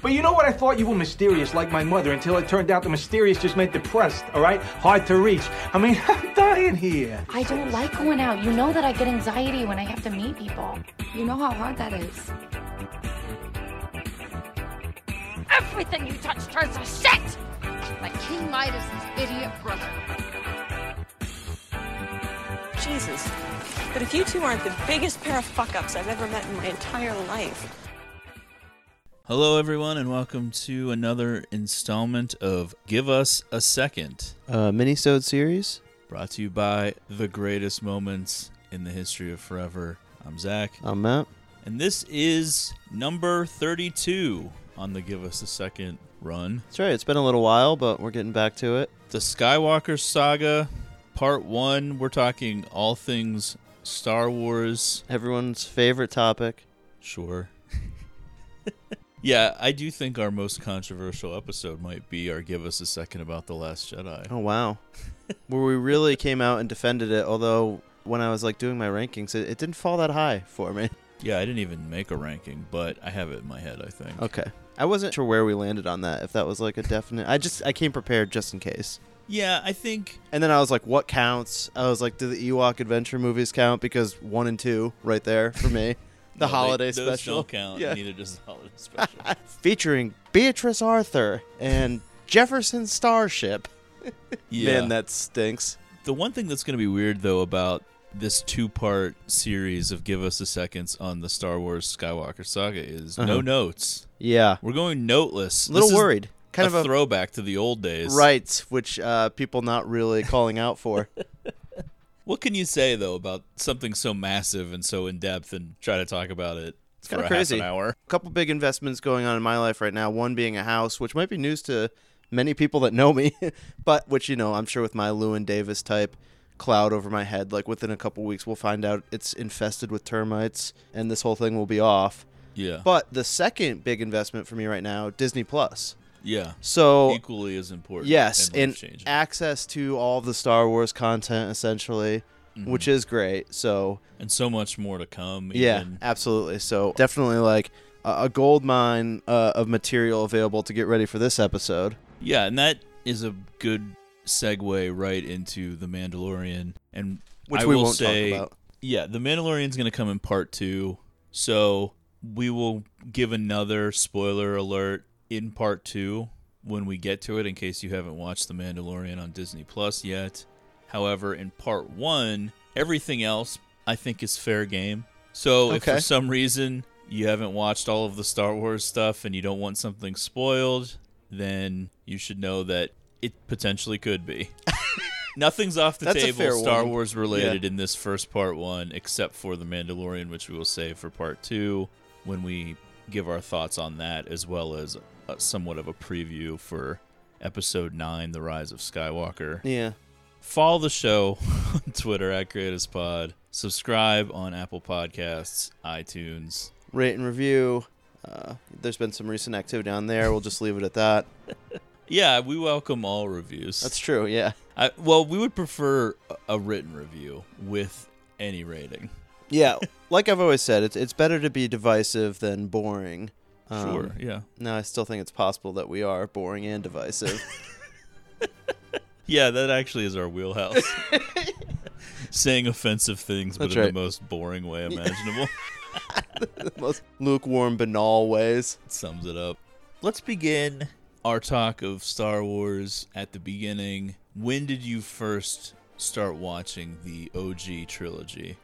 But you know what? I thought you were mysterious like my mother until it turned out the mysterious just meant depressed, all right? Hard to reach. I mean, I'm dying here. I don't like going out. You know that I get anxiety when I have to meet people. You know how hard that is. Everything you touch turns to shit! Like King Midas's idiot brother. Jesus. But if you two aren't the biggest pair of fuck ups I've ever met in my entire life. Hello, everyone, and welcome to another installment of Give Us a Second, uh, mini-sode series. brought to you by The Greatest Moments in the History of Forever. I'm Zach, I'm Matt. and this is number 32 on the Give Us a Second run. That's right. It's been a little while, but we're getting back to it. The Skywalker Saga, Part 1. We're talking all things Star Wars. Everyone's favorite topic. Sure. yeah, I do think our most controversial episode might be our Give Us a Second about The Last Jedi. Oh wow, where we really came out and defended it. Although when I was like doing my rankings, it, it didn't fall that high for me. Yeah, I didn't even make a ranking, but I have it in my head, I think. Okay, I wasn't sure where we landed on that. If that was like a definite, I just I came prepared just in case. Yeah, I think And then I was like, what counts? I was like, do the Ewok adventure movies count? Because one and two, right there for me. The no, they- holiday those special. count. Yeah. Neither does the holiday special. Featuring Beatrice Arthur and Jefferson Starship. yeah. Man, that stinks. the one thing that's going to be weird though about this two-part series of Give Us a Seconds on the Star Wars Skywalker saga is no Uh-huh. notes. Yeah. We're going noteless. A little This is worried. Kind a of a throwback to the old days. right, which uh, people not really calling out for. What can you say though about something so massive and so in depth and try to talk about it It's kind of crazy. half an hour? A couple big investments going on in my life right now. One being a house, which might be news to many people that know me, but which you know, I'm sure with my Llewyn Davis type cloud over my head, like within a couple weeks, we'll find out it's infested with termites, and this whole thing will be off. Yeah. But the second big investment for me right now, Disney Plus. Yeah. So Equally as important. Yes, and, and access to all of the Star Wars content essentially, Mm-hmm. which is great. So and so much more to come. yeah, even. absolutely. So definitely like a, a gold mine uh, of material available to get ready for this episode. Yeah, and that is a good segue right into the Mandalorian, and Which I we will won't say, talk about. yeah, the Mandalorian's going to come in part two, so we will give another spoiler alert in part two when we get to it, in case you haven't watched the Mandalorian on Disney Plus yet. However, in part one, everything else I think is fair game. So if for some reason you haven't watched all of the Star Wars stuff and you don't want something spoiled, then you should know that it potentially could be. Nothing's off the That's table Star warning. Wars related in this first part one, except for The Mandalorian, which we will save for part two when we give our thoughts on that, as well as somewhat of a preview for episode nine, The Rise of Skywalker. Yeah. Follow the show on Twitter at GreatestPod. Subscribe on Apple Podcasts, iTunes. Rate and review. Uh, there's been some recent activity on there. We'll just leave it at that. Yeah, we welcome all reviews. That's true. Yeah. I, well, we would prefer a- a written review with any rating. Yeah. like I've always said, it's it's better to be divisive than boring. Um, Sure, yeah. No, I still think it's possible that we are boring and divisive. Yeah, that actually is our wheelhouse. Saying offensive things, but That's in right. the most boring way imaginable. the most lukewarm, banal ways. sums it up. Let's begin our talk of Star Wars at the beginning. When did you first start watching the OG trilogy?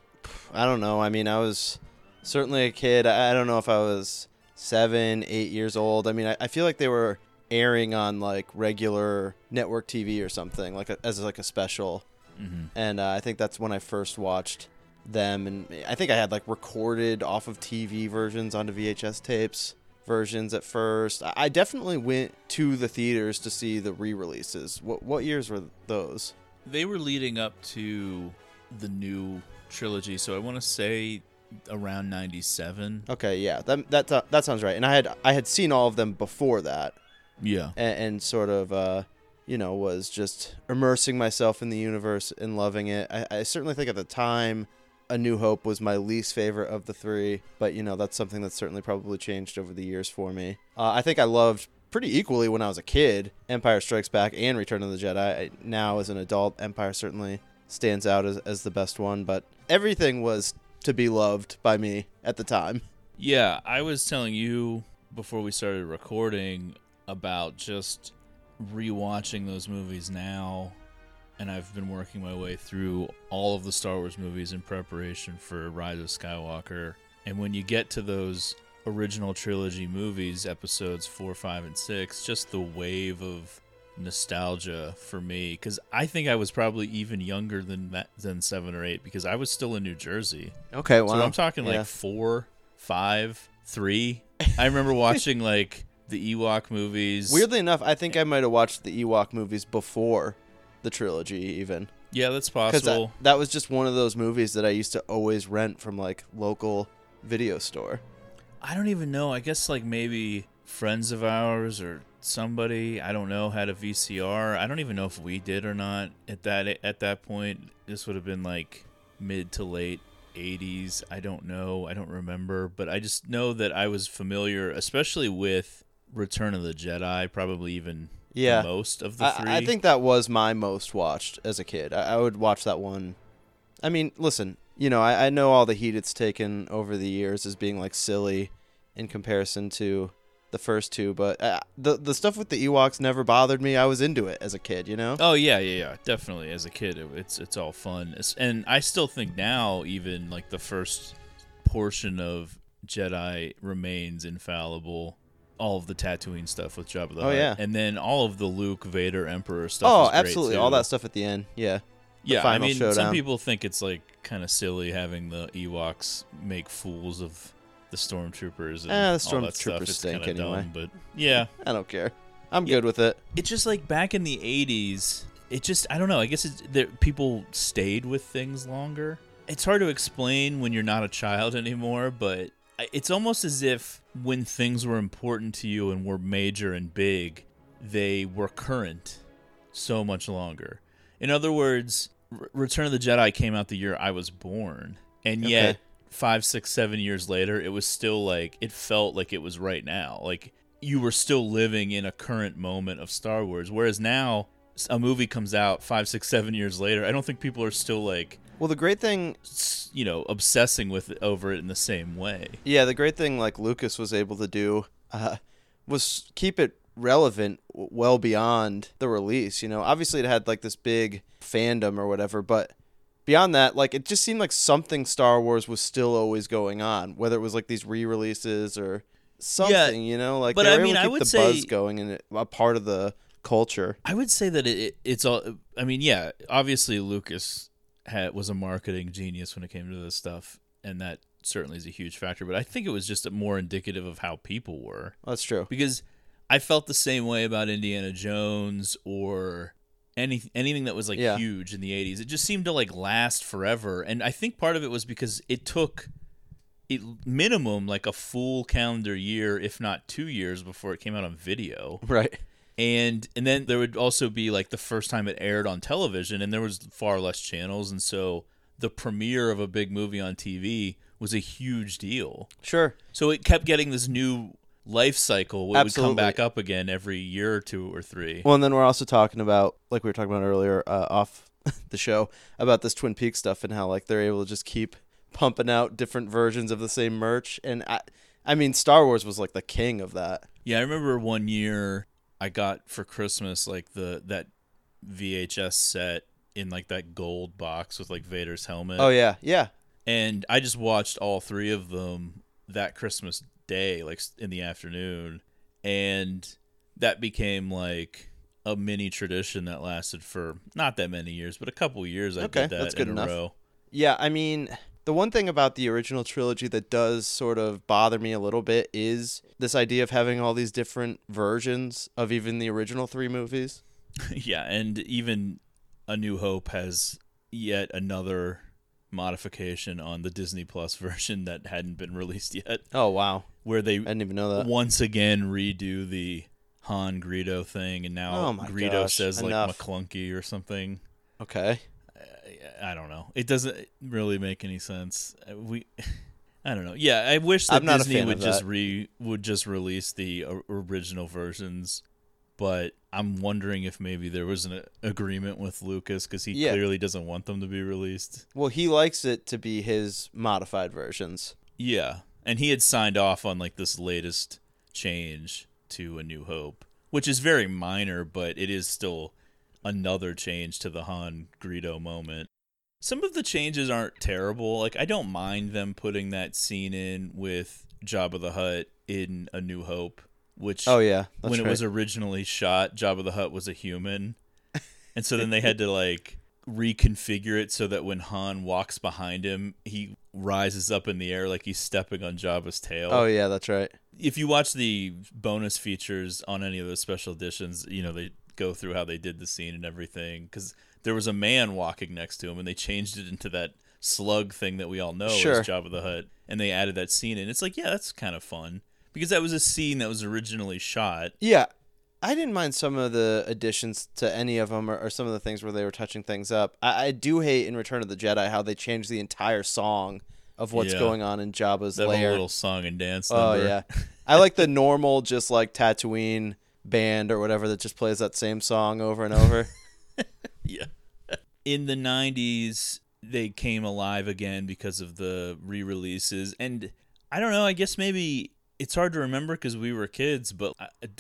I don't know. I mean, I was certainly a kid. I, I don't know if I was seven, eight years old. I mean, I, I feel like they were airing on like regular network TV or something, like a, as like a special. Mm-hmm. And uh, I think that's when I first watched them. And I think I had like recorded off of TV versions onto VHS tapes versions at first. I, I definitely went to the theaters to see the re-releases. What what years were those? They were leading up to the new trilogy, so I want to say around 97. Okay, yeah, that that uh, that sounds right. And I had I had seen all of them before that, Yeah. and, and sort of uh, you know was just immersing myself in the universe and loving it. I, I certainly think at the time, A New Hope was my least favorite of the three, but you know that's something that's certainly probably changed over the years for me. Uh, I think I loved pretty equally when I was a kid Empire Strikes Back and Return of the Jedi. I, now as an adult, Empire certainly stands out as, as the best one, but everything was to be loved by me at the time. Yeah, I was telling you before we started recording about just rewatching those movies now and I've been working my way through all of the Star Wars movies in preparation for Rise of Skywalker. And when you get to those original trilogy movies, episodes 4, 5 and 6, just the wave of nostalgia for me because I think I was probably even younger than that, than seven or eight because I was still in New Jersey. Okay, wow. So I'm talking like Yeah. four, five, three. I remember watching like the Ewok movies. Weirdly enough, I think I might have watched the Ewok movies before the trilogy, even yeah, that's possible. that was just one of those movies that I used to always rent from like local video store. I don't even know. I guess like maybe friends of ours or somebody I don't know had a VCR. I don't even know if we did or not at that at that point. This would have been like mid to late 80s. I don't know. I don't remember, but I just know that I was familiar especially with Return of the Jedi, probably even Yeah. the most of the three. I, I think that was my most watched as a kid. I, I would watch that one. I mean, listen, you know, I, I know all the heat it's taken over the years as being like silly in comparison to the first two, but uh, the the stuff with the Ewoks never bothered me. I was into it as a kid, you know. Oh yeah, yeah, yeah, definitely. As a kid, it, it's it's all fun, It's- and I still think now, even like the first portion of Jedi remains infallible. All of the Tatooine stuff with Jabba the Hutt, Oh, yeah. and then all of the Luke, Vader, Emperor stuff. Oh, great, absolutely, all that stuff at the end. Yeah. Yeah, I mean, some people think it's like kind of silly having the Ewoks make fools of the stormtroopers. And Eh, the that stormtroopers stink anyway. dumb, but yeah, I don't care. I'm Yeah. good with it. it's just like back in the 80s it just i don't know i guess it's, there, people stayed with things longer it's hard to explain when you're not a child anymore but it's almost as if when things were important to you and were major and big they were current so much longer in other words R- return of the jedi came out the year i was born and yet Okay. Five six seven years later it was still like it felt like it was right now. Like you were still living in a current moment of star wars. Whereas now a movie comes out five six seven years later i don't think people are still like Well, the great thing you know obsessing with it, over it in the same way. Yeah, the great thing like Lucas was able to do uh, was keep it relevant well beyond the release. You know, obviously it had like this big fandom or whatever, but beyond that, like it just seemed like something Star Wars was still always going on, whether it was like these re-releases or something. you know, like but I mean, I would the say- buzz going and a part of the culture. I would say that it, it it's all. I mean, yeah, obviously Lucas had was a marketing genius when it came to this stuff, and that certainly is a huge factor. But I think it was just more indicative of how people were, That's true. because I felt the same way about Indiana Jones or any anything that was like Yeah. huge in the '80s. It just seemed to like last forever, and I think part of it was because it took. It minimum like a full calendar year, if not two years, before it came out on video Right. and and then there would also be like the first time it aired on television and there was far less channels and so the premiere of a big movie on TV was a huge deal Sure. so it kept getting this new life cycle it would come back up again every year or two or three Well, and then we're also talking about, like we were talking about earlier, uh, off the show, about this Twin Peaks stuff and how like they're able to just keep pumping out different versions of the same merch. And I, I mean, Star Wars was like the king of that. yeah i remember one year i got for christmas like the that vhs set in like that gold box with like vader's helmet Oh yeah, yeah. and I just watched all three of them that Christmas day, like in the afternoon, and that became like a mini tradition that lasted for not that many years, but a couple years. I Okay, did that that's in good a row. Yeah, I mean, the one thing about the original trilogy that does sort of bother me a little bit is this idea of having all these different versions of even the original three movies. yeah, and even A New Hope has yet another modification on the Disney Plus version that hadn't been released yet, Oh wow, where they I didn't even know that. once again redo the Han Greedo thing, and now Oh Greedo gosh, says like enough. Maclunkey or something. Okay, I don't know. It doesn't really make any sense. We, I don't know. Yeah, I wish that Disney would just that. re would just release the original versions. But I'm wondering if maybe there was an agreement with Lucas because he Yeah. clearly doesn't want them to be released. Well, he likes it to be his modified versions. Yeah, and he had signed off on like this latest change to A New Hope, which is very minor, but it is still another change to the Han Greedo moment. Some of the changes aren't terrible. Like I don't mind them putting that scene in with Jabba the Hutt in A New Hope, which Oh yeah, that's when it was originally shot, Jabba the Hutt was a human, and so then they had to like reconfigure it so that when Han walks behind him, he rises up in the air like he's stepping on Jabba's tail. Oh yeah, that's right. If you watch the bonus features on any of those special editions, you know they go through how they did the scene and everything because there was a man walking next to him, and they changed it into that slug thing that we all know Sure. as Jabba the Hutt, and they added that scene and It's like, yeah, that's kind of fun because that was a scene that was originally shot. Yeah, I didn't mind some of the additions to any of them, or, or some of the things where they were touching things up. I, I do hate in Return of the Jedi how they changed the entire song of what's Yeah. going on in Jabba's that lair. little song and dance oh yeah, I like the normal, just like Tatooine band or whatever that just plays that same song over and over. yeah. In the 90s, they came alive again because of the re-releases and I don't know, I guess maybe it's hard to remember cuz we were kids, but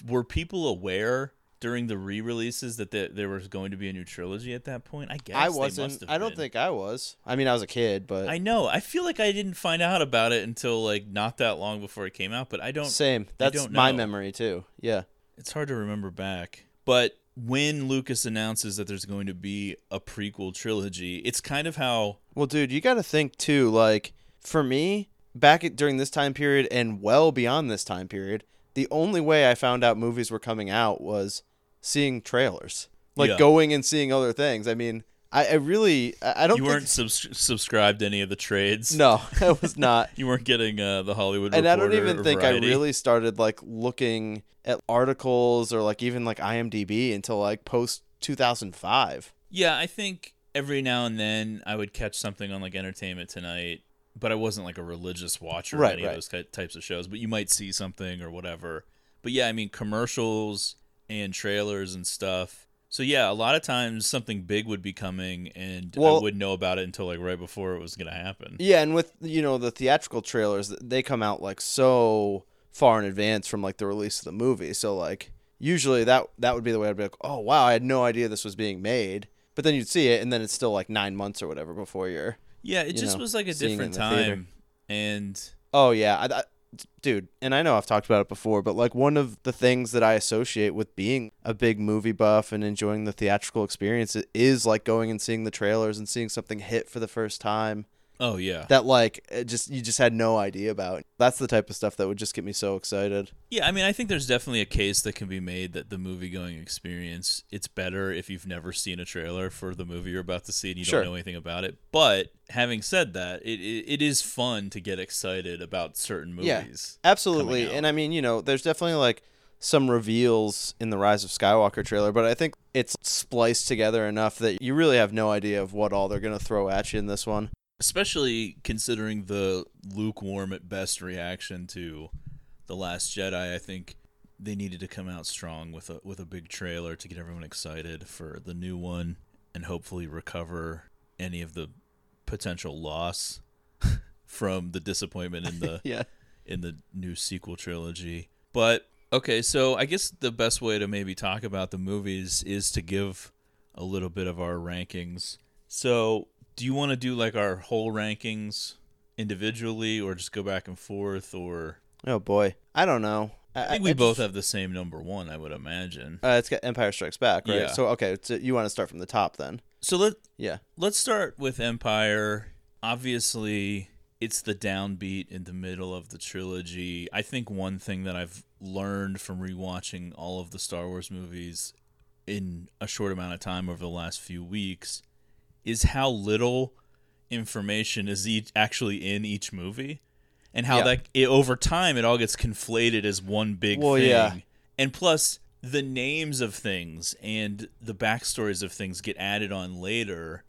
were people aware during the re-releases that there, there was going to be a new trilogy at that point? I guess I wasn't. I don't been. think I was. I mean, I was a kid, but I know. I feel like I didn't find out about it until like not that long before it came out, but I don't same. That's don't my memory too. Yeah. it's hard to remember back. But when Lucas announces that there's going to be a prequel trilogy, it's kind of how Well, dude, you got to think too. Like for me, back at, during this time period and well beyond this time period, the only way I found out movies were coming out was seeing trailers, like Yeah. going and seeing other things. I mean, I, I really, I, I don't. you weren't subs- subscribed to any of the trades. No, I was not. you weren't getting uh, the Hollywood. and I don't even think Variety. I really started like looking at articles or like even like IMDb until like post 2005. Yeah, I think every now and then I would catch something on like Entertainment Tonight, but I wasn't like a religious watcher Right, of any right. of those types of shows. But you might see something or whatever. But yeah, I mean commercials and trailers and stuff. So yeah, a lot of times something big would be coming, and I wouldn't know about it until like right before it was gonna happen. Yeah, and with you know the theatrical trailers, they come out like so far in advance from like the release of the movie. So like usually that that would be the way I'd be like, oh wow, I had no idea this was being made. But then you'd see it, and then it's still like nine months or whatever before you're. Yeah, it just know, was like a different in the theater. time, and Oh yeah, I, I, dude, and I know I've talked about it before, but like one of the things that I associate with being a big movie buff and enjoying the theatrical experience is like going and seeing the trailers and seeing something hit for the first time. Oh yeah, that like it just you just had no idea about. That's the type of stuff that would just get me so excited. Yeah, I mean, I think there's definitely a case that can be made that the movie going experience it's better if you've never seen a trailer for the movie you're about to see and you Sure. don't know anything about it. But having said that, it, it it is fun to get excited about certain movies. Yeah. Absolutely. And I mean, you know, there's definitely like some reveals in the Rise of Skywalker trailer, but I think it's spliced together enough that you really have no idea of what all they're going to throw at you in this one. Especially considering the lukewarm at best reaction to the Last Jedi, I think they needed to come out strong with a with a big trailer to get everyone excited for the new one and hopefully recover any of the potential loss from the disappointment in the Yeah. in the new sequel trilogy. But okay, so I guess the best way to maybe talk about the movies is to give a little bit of our rankings. So, do you want to do like our whole rankings individually or just go back and forth or Oh boy. I don't know. I think we I both just- have the same number 1, I would imagine. Uh, it's got Empire Strikes Back, right? Yeah. So okay, so you want to start from the top then? So let Yeah. let's start with Empire. Obviously, it's the downbeat in the middle of the trilogy. I think one thing that I've learned from rewatching all of the Star Wars movies in a short amount of time over the last few weeks is how little information is each actually in each movie and how Yeah. that it, over time it all gets conflated as one big Well, thing. yeah. And plus the names of things and the backstories of things get added on later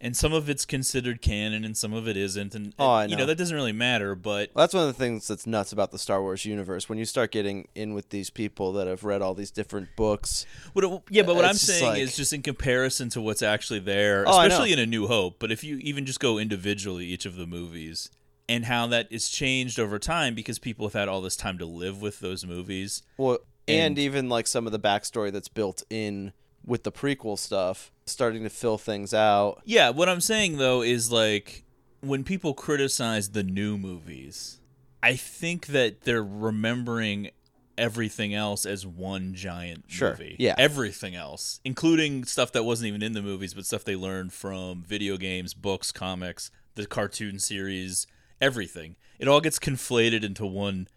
and some of it's considered canon and some of it isn't and, Oh, I you know. know that doesn't really matter but Well, that's one of the things that's nuts about the Star Wars universe. When you start getting in with these people that have read all these different books, What it- yeah, but what I'm saying like- is just in comparison to what's actually there, Oh, especially in A New Hope. But if you even just go individually, each of the movies, and how that is changed over time because people have had all this time to live with those movies. well, and, And- even like some of the backstory that's built in with the prequel stuff, starting to fill things out. Yeah, what I'm saying though is like when people criticize the new movies, I think that they're remembering everything else as one giant Sure, movie. yeah. Everything else, including stuff that wasn't even in the movies, but stuff they learned from video games, books, comics, the cartoon series, everything. It all gets conflated into one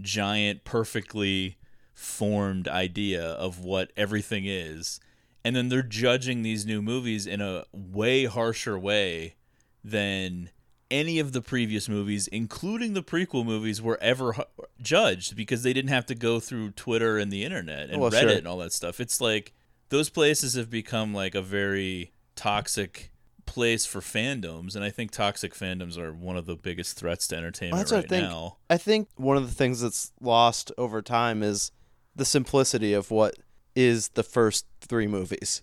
giant, perfectly formed idea of what everything is. And then they're judging these new movies in a way harsher way than any of the previous movies, including the prequel movies, were ever hu- judged because they didn't have to go through Twitter and the internet and oh, Well, Reddit sure. and all that stuff. It's like those places have become like a very toxic place for fandoms, and I think toxic fandoms are one of the biggest threats to entertainment That's right what I think. now. I think one of the things that's lost over time is the simplicity of what is the first three movies,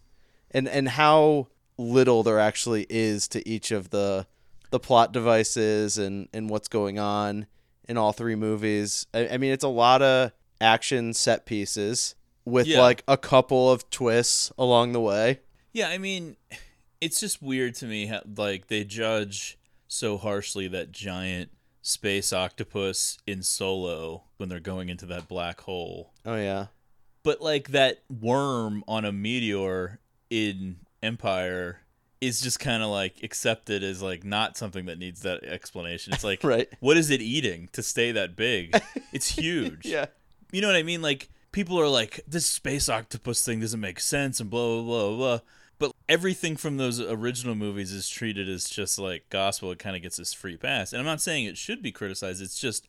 and and how little there actually is to each of the the plot devices and and what's going on in all three movies. I, I mean, it's a lot of action set pieces with Yeah. like a couple of twists along the way. Yeah, I mean, it's just weird to me how like they judge so harshly that giant space octopus in Solo when they're going into that black hole. Oh yeah, But like that worm on a meteor in Empire is just kind of like accepted as like not something that needs that explanation. It's like Right. what is it eating to stay that big? It's huge. yeah. You know what I mean? Like people are like, this space octopus thing doesn't make sense and blah blah blah blah. But everything from those original movies is treated as just like gospel. It kind of gets this free pass. And I'm not saying it should be criticized. It's just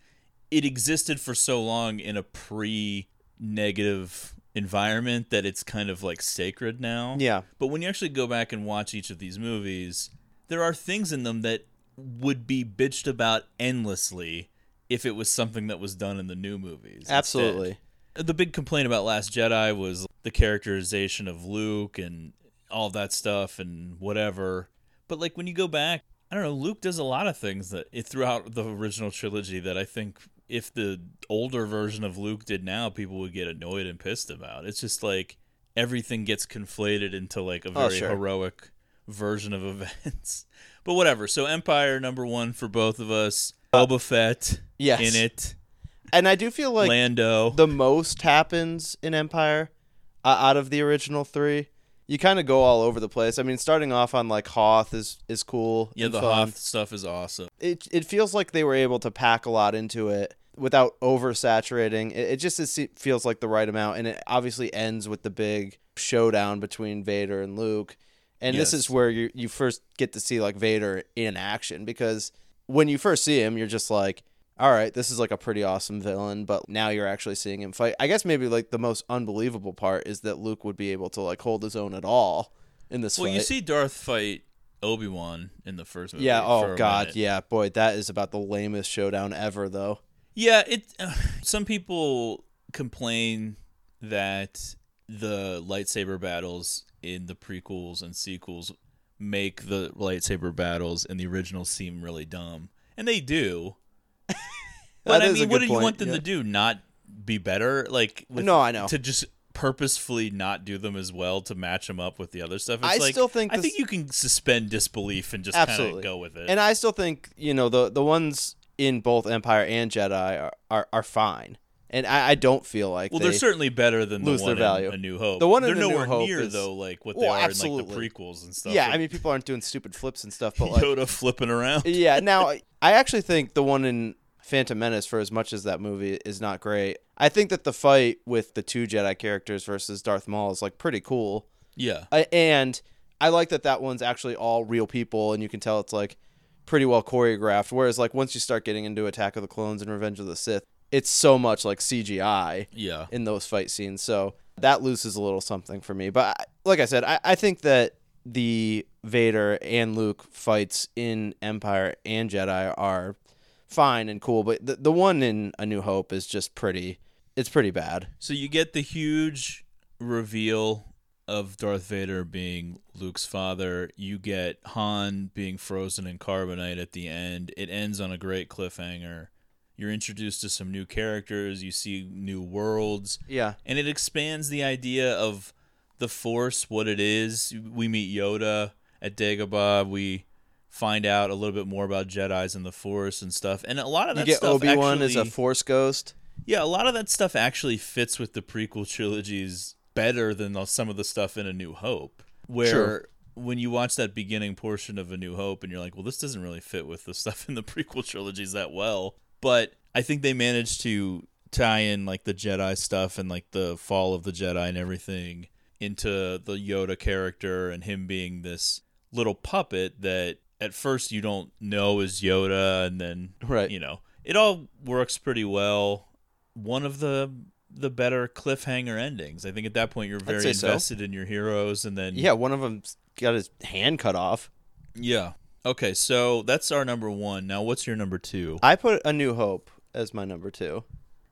it existed for so long in a pre-negative environment that it's kind of like sacred now. Yeah. But when you actually go back and watch each of these movies, there are things in them that would be bitched about endlessly if it was something that was done in the new movies. instead. Absolutely. The big complaint about Last Jedi was the characterization of Luke and all that stuff and whatever. But like when you go back, I don't know, Luke does a lot of things that it throughout the original trilogy that I think if the older version of Luke did now, people would get annoyed and pissed about. It's just like everything gets conflated into like a Oh, very sure. heroic version of events. But whatever. So Empire number one for both of us. Boba Fett Uh, yes. in it. And I do feel like Lando. the most happens in Empire uh, out of the original three. You kind of go all over the place. I mean, starting off on like Hoth is is cool. yeah, the fun. Hoth stuff is awesome. It it feels like they were able to pack a lot into it without oversaturating. It, it just is, feels like the right amount, and it obviously ends with the big showdown between Vader and Luke. And this is where you you first get to see like Vader in action because when you first see him, you're just like, all right, this is like a pretty awesome villain, but now you're actually seeing him fight. I guess maybe like the most unbelievable part is that Luke would be able to like hold his own at all in this Well, fight. you see Darth fight Obi Wan in the first movie. yeah, oh god, minute. yeah, boy, that is about the lamest showdown ever though. Yeah, it. Uh, some people complain that the lightsaber battles in the prequels and sequels make the lightsaber battles in the original seem really dumb, and they do. but I mean, what do you point, want them yeah. to do? Not be better? Like with- No, I know. to just purposefully not do them as well to match them up with the other stuff. It's I like, still think I this- think you can suspend disbelief and just kind Absolutely. of go with it. And I still think, you know, the the ones in both Empire and Jedi are are, are fine. And I, I don't feel like Well, they, they're certainly better than the lose their one value. in A New Hope. The one in they're A New nowhere Hope near is- though, like what they Well, are in like the prequels and stuff. Yeah, with I mean people aren't doing stupid flips and stuff, but like Yoda flipping around. Yeah, now I actually think the one in Phantom Menace, for as much as that movie is not great, I think that the fight with the two Jedi characters versus Darth Maul is like pretty cool. Yeah, I, and I like that that one's actually all real people, and you can tell it's like pretty well choreographed. Whereas like once you start getting into Attack of the Clones and Revenge of the Sith, it's so much like CGI yeah. in those fight scenes. So that loses a little something for me. But I, like I said, I, I think that the Vader and Luke fights in Empire and Jedi are fine and cool, but the the one in A New Hope is just pretty. It's pretty bad. So you get the huge reveal of Darth Vader being Luke's father. You get Han being frozen in carbonite at the end. It ends on a great cliffhanger. You're introduced to some new characters. You see new worlds. Yeah. and it expands the idea of the force what it is we meet yoda at dagobah we find out a little bit more about jedis and the force and stuff and a lot of You that get stuff Obi Wan as a Force ghost. yeah a lot of that stuff actually fits with the prequel trilogies better than the- some of the stuff in a new hope where Sure. when you watch that beginning portion of a new hope and you're like well this doesn't really fit with the stuff in the prequel trilogies that well but i think they managed to tie in like the jedi stuff and like the fall of the jedi and everything into the yoda character and him being this little puppet that at first you don't know is yoda and then Right. you know it all works pretty well one of the the better cliffhanger endings i think at that point you're very say so. invested in your heroes and then Yeah, one of them got his hand cut off. yeah okay so that's our number one now what's your number two I put A New Hope as my number two.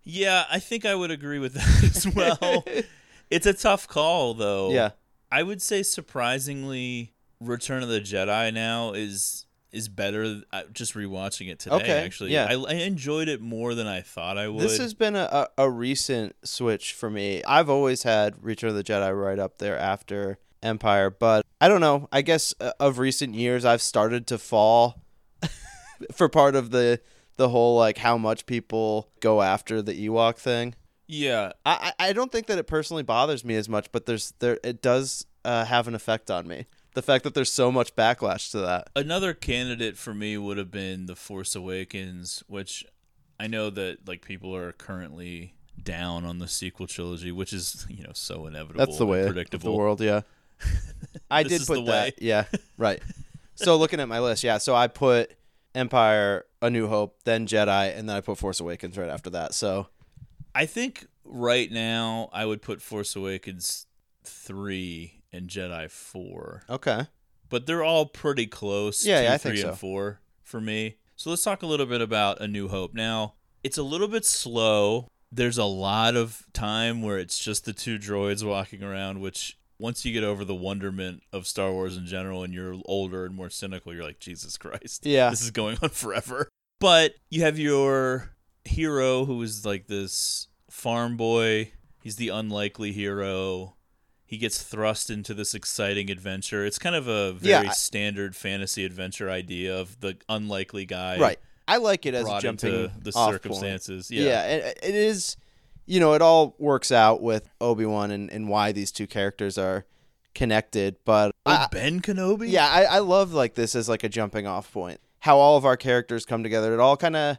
yeah i think i would agree with that as well it's a tough call though Yeah. i would say surprisingly return of the jedi now is is better uh, just rewatching it today Okay, actually yeah. I, I enjoyed it more than i thought i would This has been a, a, a recent switch for me. I've always had Return of the Jedi right up there after Empire, but I don't know. I guess uh, of recent years, I've started to fall for part of the the whole like how much people go after the Ewok thing. yeah I, I I don't think that it personally bothers me as much, but there's there it does uh, have an effect on me. The fact that there's so much backlash to that. another candidate for me would have been the force awakens which i know that like people are currently down on the sequel trilogy which is you know so inevitable That's the way of predictable the world, yeah. I did put that. way. Yeah, right. So looking at my list, yeah. So I put Empire, A New Hope, then Jedi, and then I put Force Awakens right after that. So i think right now i would put force awakens 3 and jedi 4 okay, but they're all pretty close Yeah, two, yeah, I think three, and so. four for me. So let's talk a little bit about a new hope. Now it's a little bit slow. There's a lot of time where it's just the two droids walking around which once you get over the wonderment of star wars in general and you're older and more cynical you're like jesus christ Yeah. this is going on forever. But you have your hero who is like this farm boy. He's the unlikely hero he gets thrust into this exciting adventure. It's kind of a Yeah, very I- standard fantasy adventure idea of the unlikely guy right. I like it as a jumping the circumstances. Point. Yeah. Yeah, it, it is. You know, it all works out with Obi Wan and, and why these two characters are connected. But Oh, I, Ben Kenobi? yeah, I, I love like this as like a jumping off point. How all of our characters come together. It all kind of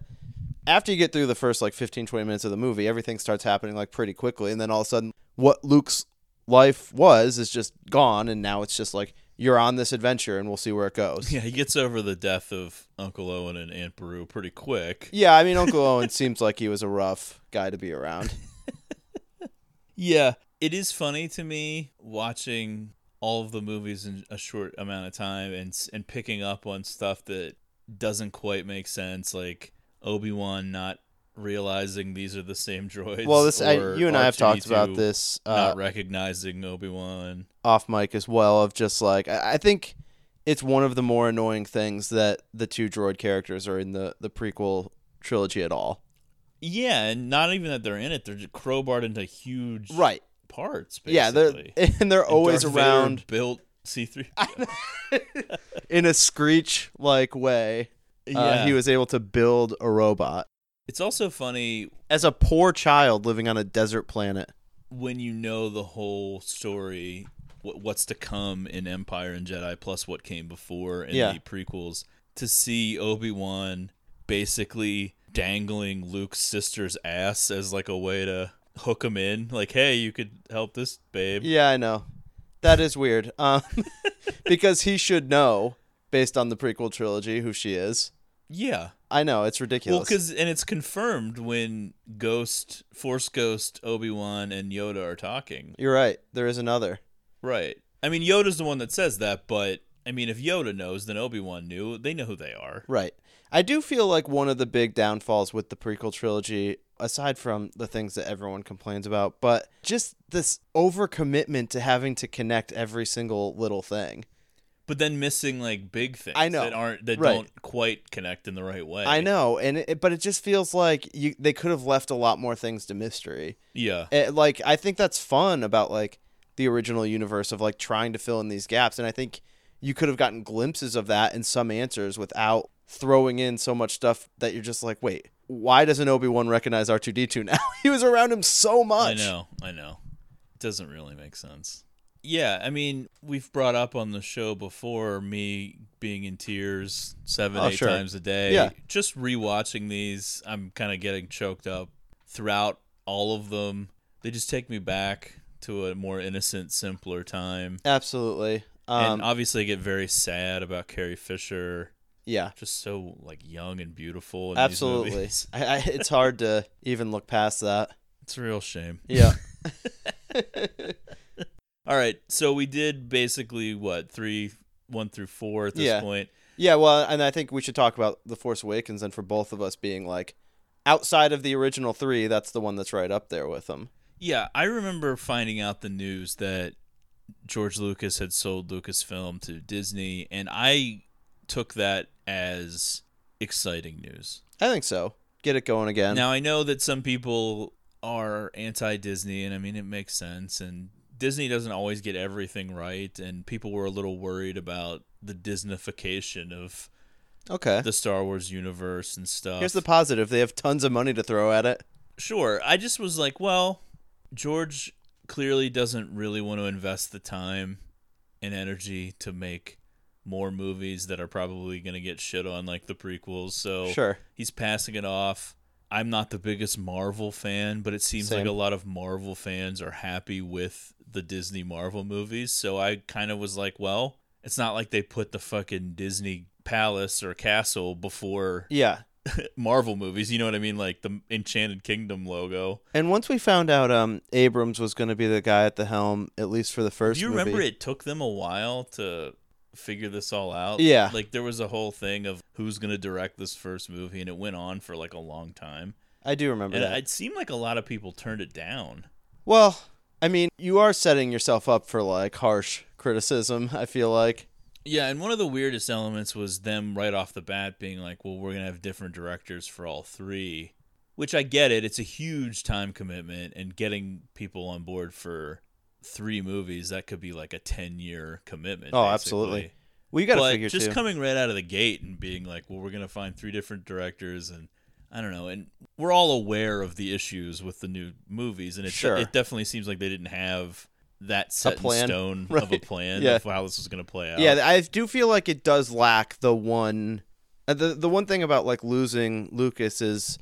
after you get through the first like 15 20 minutes of the movie, everything starts happening like pretty quickly and then all of a sudden what Luke's life was is just gone and now it's just like you're on this adventure and we'll see where it goes. Yeah, he gets over the death of Uncle Owen and Aunt Beru pretty quick. Yeah, I mean Uncle Owen seems like he was a rough guy to be around. Yeah, it is funny to me watching all of the movies in a short amount of time and and picking up on stuff that doesn't quite make sense, like Obi Wan not realizing these are the same droids. Well, this I, you and I have talked about this uh, not recognizing Obi Wan. off mic as well of just like I, I think it's one of the more annoying things that the two droid characters are in the the prequel trilogy at all. Yeah, and not even that they're in it; they're just crowbarred into huge Right. parts. Yeah, they're and they're And always Vader around built C three. in a screech like way. Uh, Yeah. he was able to build a robot It's also funny as a poor child living on a desert planet. when you know the whole story, what's to come in Empire and Jedi, plus what came before in Yeah. the prequels, to see Obi Wan basically dangling Luke's sister's ass as like a way to hook him in, like, hey, you could help this babe. Yeah, I know. That is weird. Um, because he should know, based on the prequel trilogy, who she is. Yeah. I know it's ridiculous. Well, because and it's confirmed when Ghost, Force Ghost, Obi Wan, and Yoda are talking. You're right. There is another. Right. I mean, Yoda's the one that says that, but I mean, if Yoda knows, then Obi Wan knew. They know who they are. Right. I do feel like one of the big downfalls with the prequel trilogy, aside from the things that everyone complains about, but just this overcommitment to having to connect every single little thing. But then missing like big things I know. that aren't that Right. don't quite connect in the right way. I know, and it, but it just feels like you they could have left a lot more things to mystery. Yeah. It, like I think that's fun about like the original universe of like trying to fill in these gaps, and I think you could have gotten glimpses of that in some answers without throwing in so much stuff that you're just like, wait, why doesn't Obi Wan recognize R two D two now? he was around him so much. I know, I know. It doesn't really make sense. Yeah, I mean, we've brought up on the show before me being in tears seven, Oh, eight sure. times a day. Yeah. Just rewatching these, I'm kind of getting choked up throughout all of them. They just take me back to a more innocent, simpler time. Absolutely. Um, and obviously, I get very sad about Carrie Fisher. yeah, Just so like young and beautiful. In absolutely. I, I, it's hard to even look past that. It's a real shame. Yeah. All right, so we did basically what three, one through four at this Yeah. point. Yeah, well, and I think we should talk about The Force Awakens and for both of us being like outside of the original 3, that's the one that's right up there with them. Yeah, I remember finding out the news that George Lucas had sold Lucasfilm to Disney, and I took that as exciting news. I think so. Get it going again. Now I know that some people are anti-Disney, and I mean it makes sense. And Disney doesn't always get everything right, and people were a little worried about the Disneyfication of okay. the Star Wars universe and stuff. Here's the positive. They have tons of money to throw at it. Sure. I just was like, well, George clearly doesn't really want to invest the time and energy to make more movies that are probably going to get shit on like the prequels. So Sure. he's passing it off. I'm not the biggest Marvel fan, but it seems like a lot of Marvel fans are happy with the Disney Marvel movies. So I kind of was like, well, it's not like they put the fucking Disney palace or castle before Yeah. Marvel movies. You know what I mean? Like the Enchanted Kingdom logo. And once we found out um Abrams was going to be the guy at the helm at least for the first Do you movie. remember it took them a while to figure this all out? Yeah. Like there was a whole thing of who's going to direct this first movie, and it went on for like a long time. I do remember And that. it seemed like a lot of people turned it down. Well, I mean, you are setting yourself up for like harsh criticism, I feel like. Yeah, and one of the weirdest elements was them right off the bat being like, well, we're going to have different directors for all three. Which I get it. It's a huge time commitment, and getting people on board for three movies, that could be like a 10 year commitment. Oh, basically. absolutely. Well, you got to figure just too. coming right out of the gate and being like, well, we're going to find three different directors and I don't know. And we're all aware of the issues with the new movies. And it, Sure. it definitely seems like they didn't have that set plan. in stone of a plan Yeah. of how this was going to play out. Yeah, I do feel like it does lack the one. uh, The the one thing about like losing Lucas is,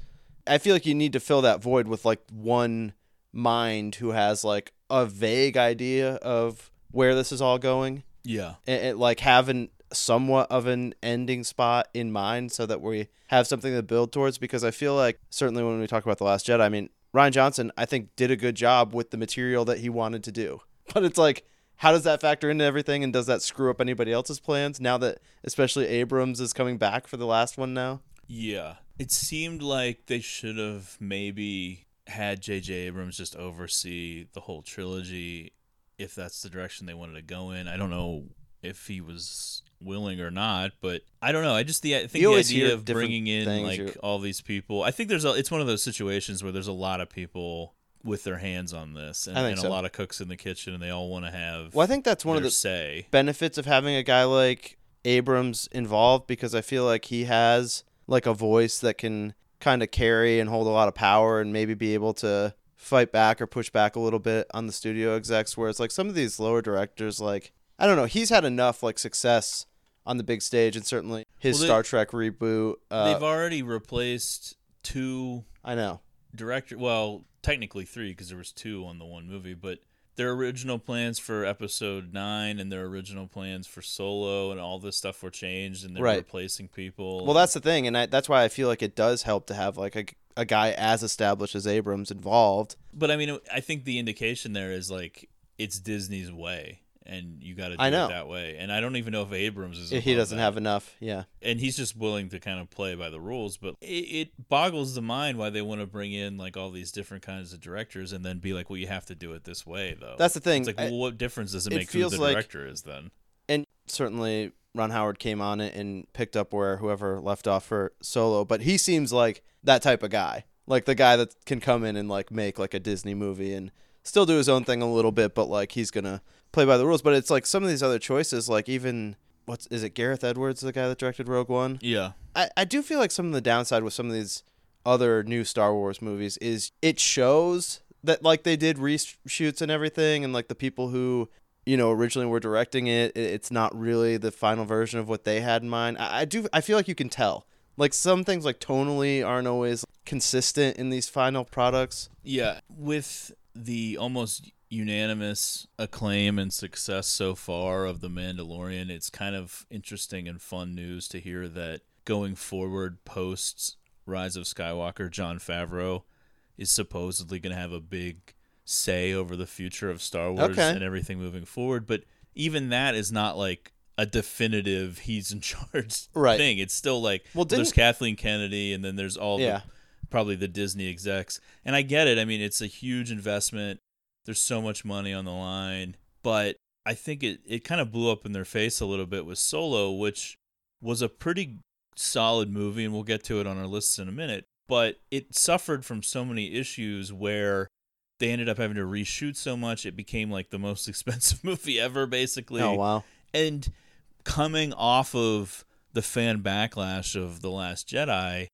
I feel like you need to fill that void with like one mind who has like a vague idea of where this is all going, yeah. and, and like having somewhat of an ending spot in mind, so that we have something to build towards. Because I feel like certainly when we talk about the Last Jedi, I mean Rian Johnson, I think did a good job with the material that he wanted to do, but it's like how does that factor into everything and does that screw up anybody else's plans now that especially Abrams is coming back for the last one now? Yeah. It seemed like they should have maybe had J.J. Abrams just oversee the whole trilogy if that's the direction they wanted to go in. I don't know if he was willing or not, but I don't know. I just the I think You the idea of bringing in like You- all these people. I think there's a it's one of those situations where there's a lot of people with their hands on this and, and so. a lot of cooks in the kitchen and they all want to have Well, I think that's one of the say. benefits of having a guy like Abrams involved because I feel like he has like a voice that can kind of carry and hold a lot of power and maybe be able to fight back or push back a little bit on the studio execs whereas like some of these lower directors like I don't know he's had enough like success on the big stage and certainly his Well, they- Star Trek reboot uh, They've already replaced two I know. director well technically three because there was two on the one movie but their original plans for episode nine and their original plans for solo and all this stuff were changed and they're Right. replacing people. Well that's the thing and I, that's why I feel like it does help to have like a, a guy as established as Abrams involved. But i mean i think the indication there is like it's disney's way and you got to do I know. it that way. And I don't even know if Abrams is. he doesn't that. have enough. Yeah. and he's just willing to kind of play by the rules. But it, it boggles the mind why they want to bring in like all these different kinds of directors and then be like, well, you have to do it this way, though. That's the thing. It's like, I- what difference does it it make who the like- director is then? and certainly Ron Howard came on it and picked up where whoever left off for Solo, but he seems like that type of guy, like the guy that can come in and like make like a Disney movie and still do his own thing a little bit, but like he's gonna play by the rules. But it's like some of these other choices, like even what's is it Gareth Edwards, the guy that directed Rogue One? Yeah, I, I do feel like some of the downside with some of these other new Star Wars movies is it shows that like they did reshoots and everything and like the people who you know originally were directing it it's not really the final version of what they had in mind I, I do I feel like you can tell like some things like tonally aren't always consistent in these final products yeah. With the almost unanimous acclaim and success so far of the Mandalorian, it's kind of interesting and fun news to hear that going forward post Rise of Skywalker, Jon Favreau is supposedly going to have a big say over the future of Star Wars Okay. and everything moving forward. But even that is not like a definitive he's in charge Right. thing. It's still like Well, there's Kathleen Kennedy and then there's all Yeah. the probably the Disney execs. And I get it. I mean, it's a huge investment. There's so much money on the line, but I think it it kind of blew up in their face a little bit with Solo, which was a pretty solid movie and we'll get to it on our lists in a minute, but it suffered from so many issues where they ended up having to reshoot so much it became like the most expensive movie ever basically oh wow and coming off of the fan backlash of the last jedi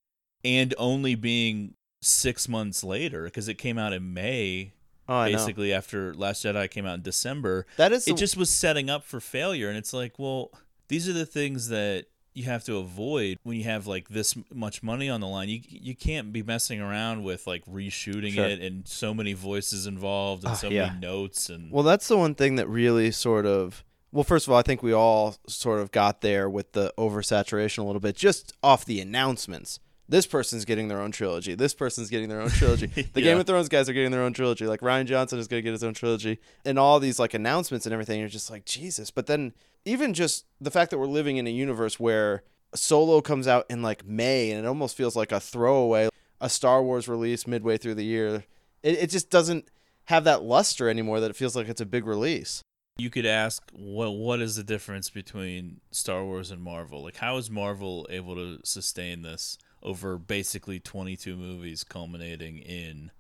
and only being six months later because it came out in may oh I know basically after last jedi came out in december that is it the- just was setting up for failure and it's like well these are the things that you have to avoid when you have like this much money on the line you you can't be messing around with like reshooting Sure. it and so many voices involved and Ah, so yeah. many notes and Well, that's the one thing that really sort of. Well, first of all, I think we all sort of got there with the oversaturation a little bit, just off the announcements. This person's getting their own trilogy. This person's getting their own trilogy. The Yeah. Game of Thrones guys are getting their own trilogy. Like Rian Johnson is going to get his own trilogy, and all these like announcements and everything. You're just like Jesus. But then even just the fact that we're living in a universe where Solo comes out in like May, and it almost feels like a throwaway, a Star Wars release midway through the year. It, it just doesn't have that luster anymore that it feels like it's a big release. you could ask what what is the difference between Star Wars and Marvel? Like how is Marvel able to sustain this over basically 22 movies culminating in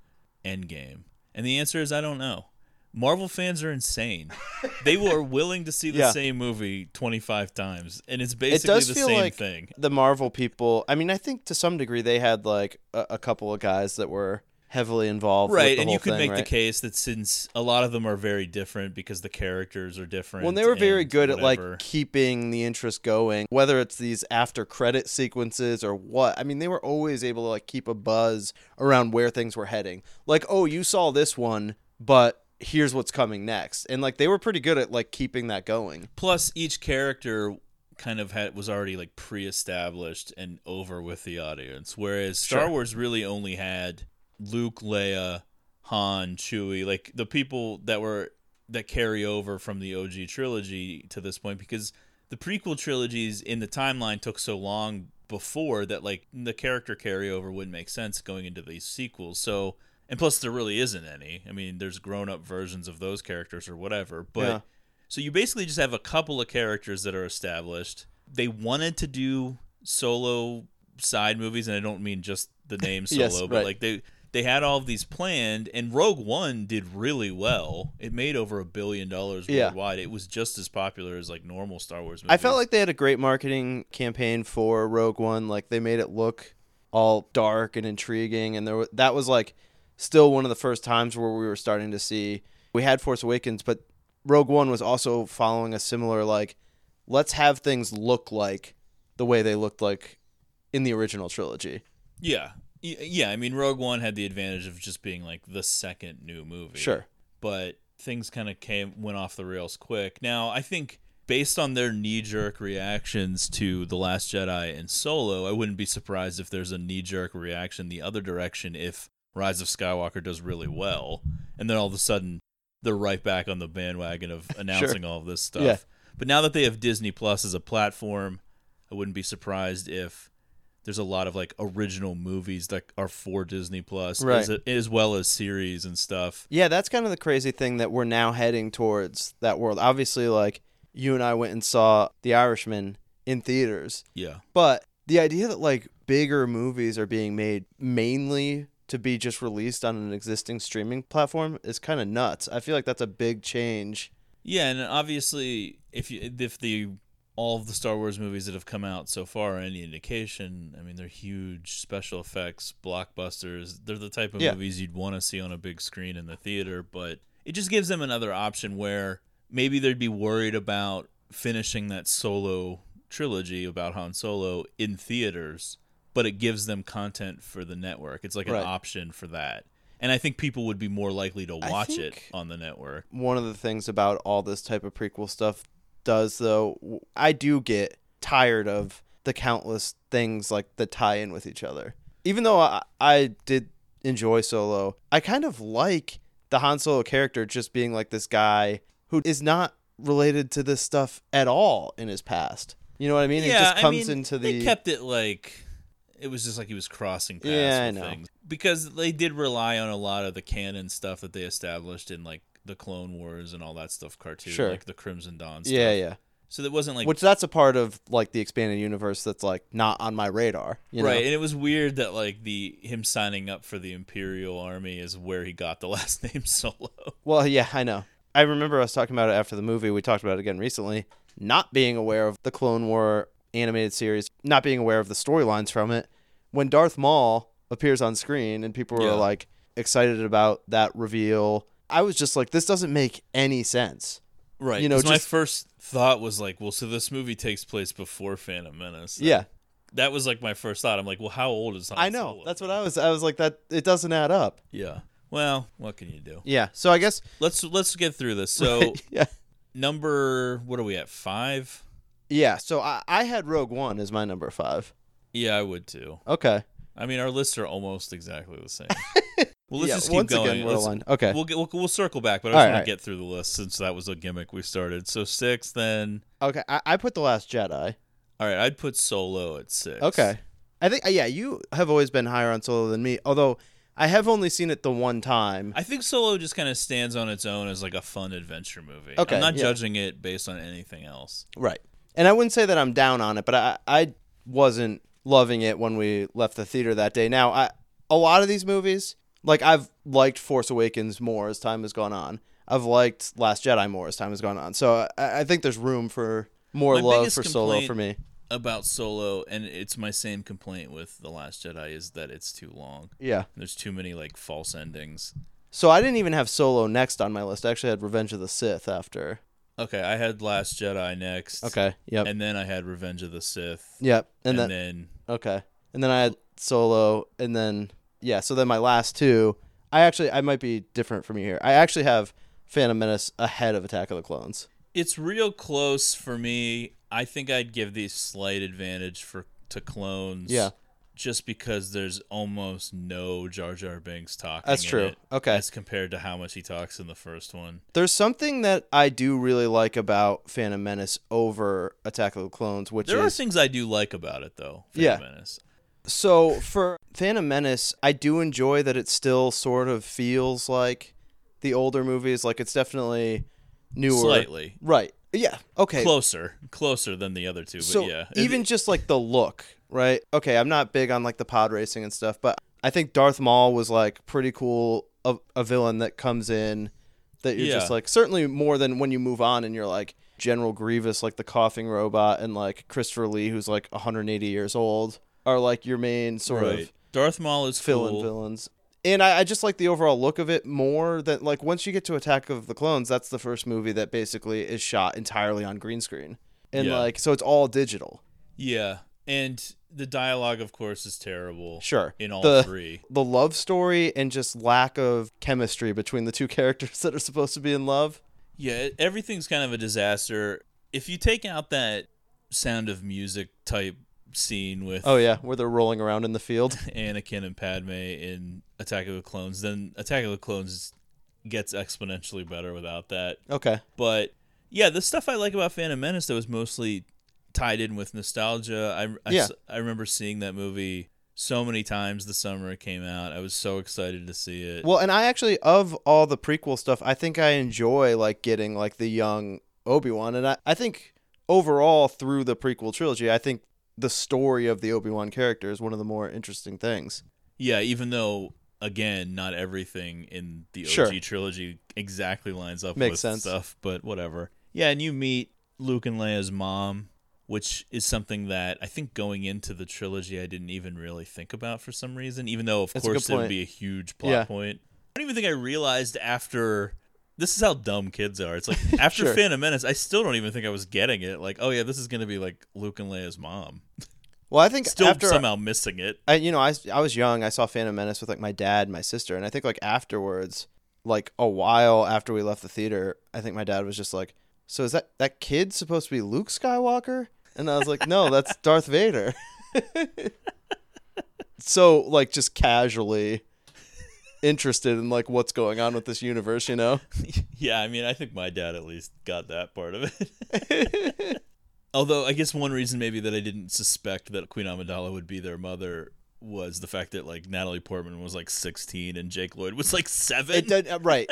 Endgame? And the answer is I don't know. Marvel fans are insane. they were willing to see the Yeah. same movie 25 times and it's It basically does the feel same like thing. the Marvel people. I mean, I think to some degree they had like a, a couple of guys that were heavily involved. with Right, and you could thing, make the case that since a lot of them are very different because the characters are different. Well, they were very good at like keeping the interest going, whether it's these after credit sequences or what. I mean, they were always able to like keep a buzz around where things were heading. Like, oh, you saw this one, but here's what's coming next, and like they were pretty good at like keeping that going. Plus, each character kind of had was already like pre-established and over with the audience, whereas Star Sure. Wars really only had Luke, Leia, Han, Chewie, like the people that were that carry over from the OG trilogy to this point because the prequel trilogies in the timeline took so long before that like the character carryover wouldn't make sense going into these sequels. So and plus there really isn't any. I mean, there's grown-up versions of those characters or whatever, but Yeah. so you basically just have a couple of characters that are established. They wanted to do solo side movies, and I don't mean just the name solo, Yes, but right. like they they had all of these planned, and Rogue One did really well. It made over a billion dollars Yeah. worldwide. It was just as popular as like normal Star Wars movies. I felt like they had a great marketing campaign for Rogue One. Like they made it look all dark and intriguing, and there wa- that was like still one of the first times where we were starting to see we had Force Awakens, but Rogue One was also following a similar like let's have things look like the way they looked like in the original trilogy. yeah, yeah. I mean, Rogue One had the advantage of just being like the second new movie. Sure. but things kind of came went off the rails quick. Now, I think based on their knee-jerk reactions to The Last Jedi and Solo, I wouldn't be surprised if there's a knee-jerk reaction the other direction if Rise of Skywalker does really well, and then all of a sudden they're right back on the bandwagon of announcing all of this stuff. Yeah. But now that they have Disney Plus as a platform, I wouldn't be surprised if there's a lot of like original movies that are for Disney Plus, Right. as, as well as series and stuff. Yeah, that's kind of the crazy thing that we're now heading towards that world. Obviously, like you and I went and saw The Irishman in theaters, Yeah. but the idea that like bigger movies are being made mainly to be just released on an existing streaming platform is kind of nuts. I feel like that's a big change. Yeah, and obviously, if you if the all of the Star Wars movies that have come out so far are any indication, I mean, they're huge special effects blockbusters. They're the type of Yeah. movies you'd want to see on a big screen in the theater, but it just gives them another option where maybe they'd be worried about finishing that solo trilogy about Han Solo in theaters, but it gives them content for the network. It's like an option for that. And I think people would be more likely to watch it on the network. One of the things about all this type of prequel stuff does though, i do get tired of the countless things like that tie in with each other. Even though I, I did enjoy Solo, I kind of like the Han Solo character just being like this guy who is not related to this stuff at all in his past. You know what I mean? yeah, it just I comes mean, into They the kept it like it was just like he was crossing paths Yeah, I know. things because they did rely on a lot of the canon stuff that they established in like the Clone Wars and all that stuff cartoon, Sure. like the Crimson Dawn stuff. Yeah, yeah. So it wasn't like Which that's a part of like the expanded universe that's like not on my radar. You know? right, and it was weird that like the him signing up for the Imperial Army is where he got the last name Solo. Well, yeah, I know. I remember us talking about it after the movie. We talked about it again recently. Not being aware of the Clone War animated series, not being aware of the storylines from it. When Darth Maul appears on screen and people were Yeah. like excited about that reveal, I was just like, this doesn't make any sense. Right. You know, 'cause my just- first thought was like, well, so this movie takes place before Phantom Menace. Yeah, That was like my first thought. I'm like, well, how old is Han I know. Solo? That's what I was. I was like, that it doesn't add up. Yeah. Well, what can you do? Yeah. So I guess. Let's let's get through this. So yeah. number what are we at? Five? Yeah. So I, I had Rogue One as my number five. Yeah, I would too. Okay. I mean, our lists are almost exactly the same. Well, let's Yeah, just keep once going. again, we're Let's- aligned. Okay. We'll, get, we'll we'll circle back, but I just right, want all to get through the list since that was a gimmick we started. So six, then. Okay. I, I put the Last Jedi. All right, I'd put Solo at six. Okay. I think yeah, you have always been higher on Solo than me. Although I have only seen it the one time. I think Solo just kind of stands on its own as like a fun adventure movie. Okay, I'm not yeah. judging it based on anything else. Right. And I wouldn't say that I'm down on it, but I I wasn't loving it when we left the theater that day. Now, I a lot of these movies, like I've liked Force Awakens more as time has gone on. I've liked Last Jedi more as time has gone on. So I, I think there's room for more My love for Solo for me. About Solo, and it's my same complaint with The Last Jedi, is that it's too long. Yeah. There's too many like false endings. So I didn't even have Solo next on my list. I actually had Revenge of the Sith after. Okay, I had Last Jedi next. Okay. Yep. And then I had Revenge of the Sith. yep. And, And, then then Okay. And then I had Solo and then yeah, so then my last two, I actually I might be different from you here. I actually have Phantom Menace ahead of Attack of the Clones. it's real close for me. I think I'd give the slight advantage for to clones. Yeah. Just because there's almost no Jar Jar Binks talking. That's true. Okay. As compared to how much he talks in the first one. There's something that I do really like about Phantom Menace over Attack of the Clones, which There are things I do like about it though. Phantom Yeah. Menace. So for Phantom Menace, I do enjoy that it still sort of feels like the older movies. Like it's definitely newer. Slightly. Right. Yeah. Okay. Closer. Closer than the other two, but so yeah. even just like the look, right? Okay, I'm not big on like the pod racing and stuff, but I think Darth Maul was like pretty cool. A, a villain that comes in that you're just like certainly more than when you move on and you're like General Grievous, like the coughing robot, and like Christopher Lee, who's like 180 years old, are like your main sort right. of Darth Maul is villain cool. villains. And I, I just like the overall look of it more than like once you get to Attack of the Clones, that's the first movie that basically is shot entirely on green screen. And Yeah. like so it's all digital. Yeah. And the dialogue of course is terrible. Sure. In all The- three. The love story and just lack of chemistry between the two characters that are supposed to be in love. Yeah, everything's kind of a disaster. If you take out that sound of music type scene with Oh yeah, where they're rolling around in the field. Anakin and Padme in Attack of the Clones, then Attack of the Clones gets exponentially better without that. Okay. But yeah, the stuff I like about Phantom Menace that was mostly tied in with nostalgia. I, I, Yeah. I remember seeing that movie so many times the summer it came out. I was so excited to see it. Well, and I actually of all the prequel stuff, I think I enjoy like getting like the young Obi-Wan and I, I think overall through the prequel trilogy, I think the story of the Obi-Wan character is one of the more interesting things. yeah, even though again, not everything in the OG Sure. trilogy exactly lines up Makes with sense. stuff, but whatever. Yeah, and you meet Luke and Leia's mom, which is something that I think going into the trilogy I didn't even really think about for some reason, even though of That's course it would be a huge plot Yeah. point. I don't even think I realized after this is how dumb kids are. It's like after Sure. Phantom Menace, I still don't even think I was getting it. Like, oh yeah, this is gonna be like Luke and Leia's mom. Well, I think Still after somehow missing it. I you know, I I was young, I saw Phantom Menace with like my dad and my sister, and I think like afterwards, like a while after we left the theater, I think my dad was just like, "So is that that kid supposed to be Luke Skywalker?" And I was like, "No, that's Darth Vader." so like just casually interested in like what's going on with this universe, you know? Yeah, I mean, I think my dad at least got that part of it. Although, I guess one reason maybe that I didn't suspect that Queen Amidala would be their mother was the fact that like Natalie Portman was like 16 and Jake Lloyd was like seven. It did, uh, right.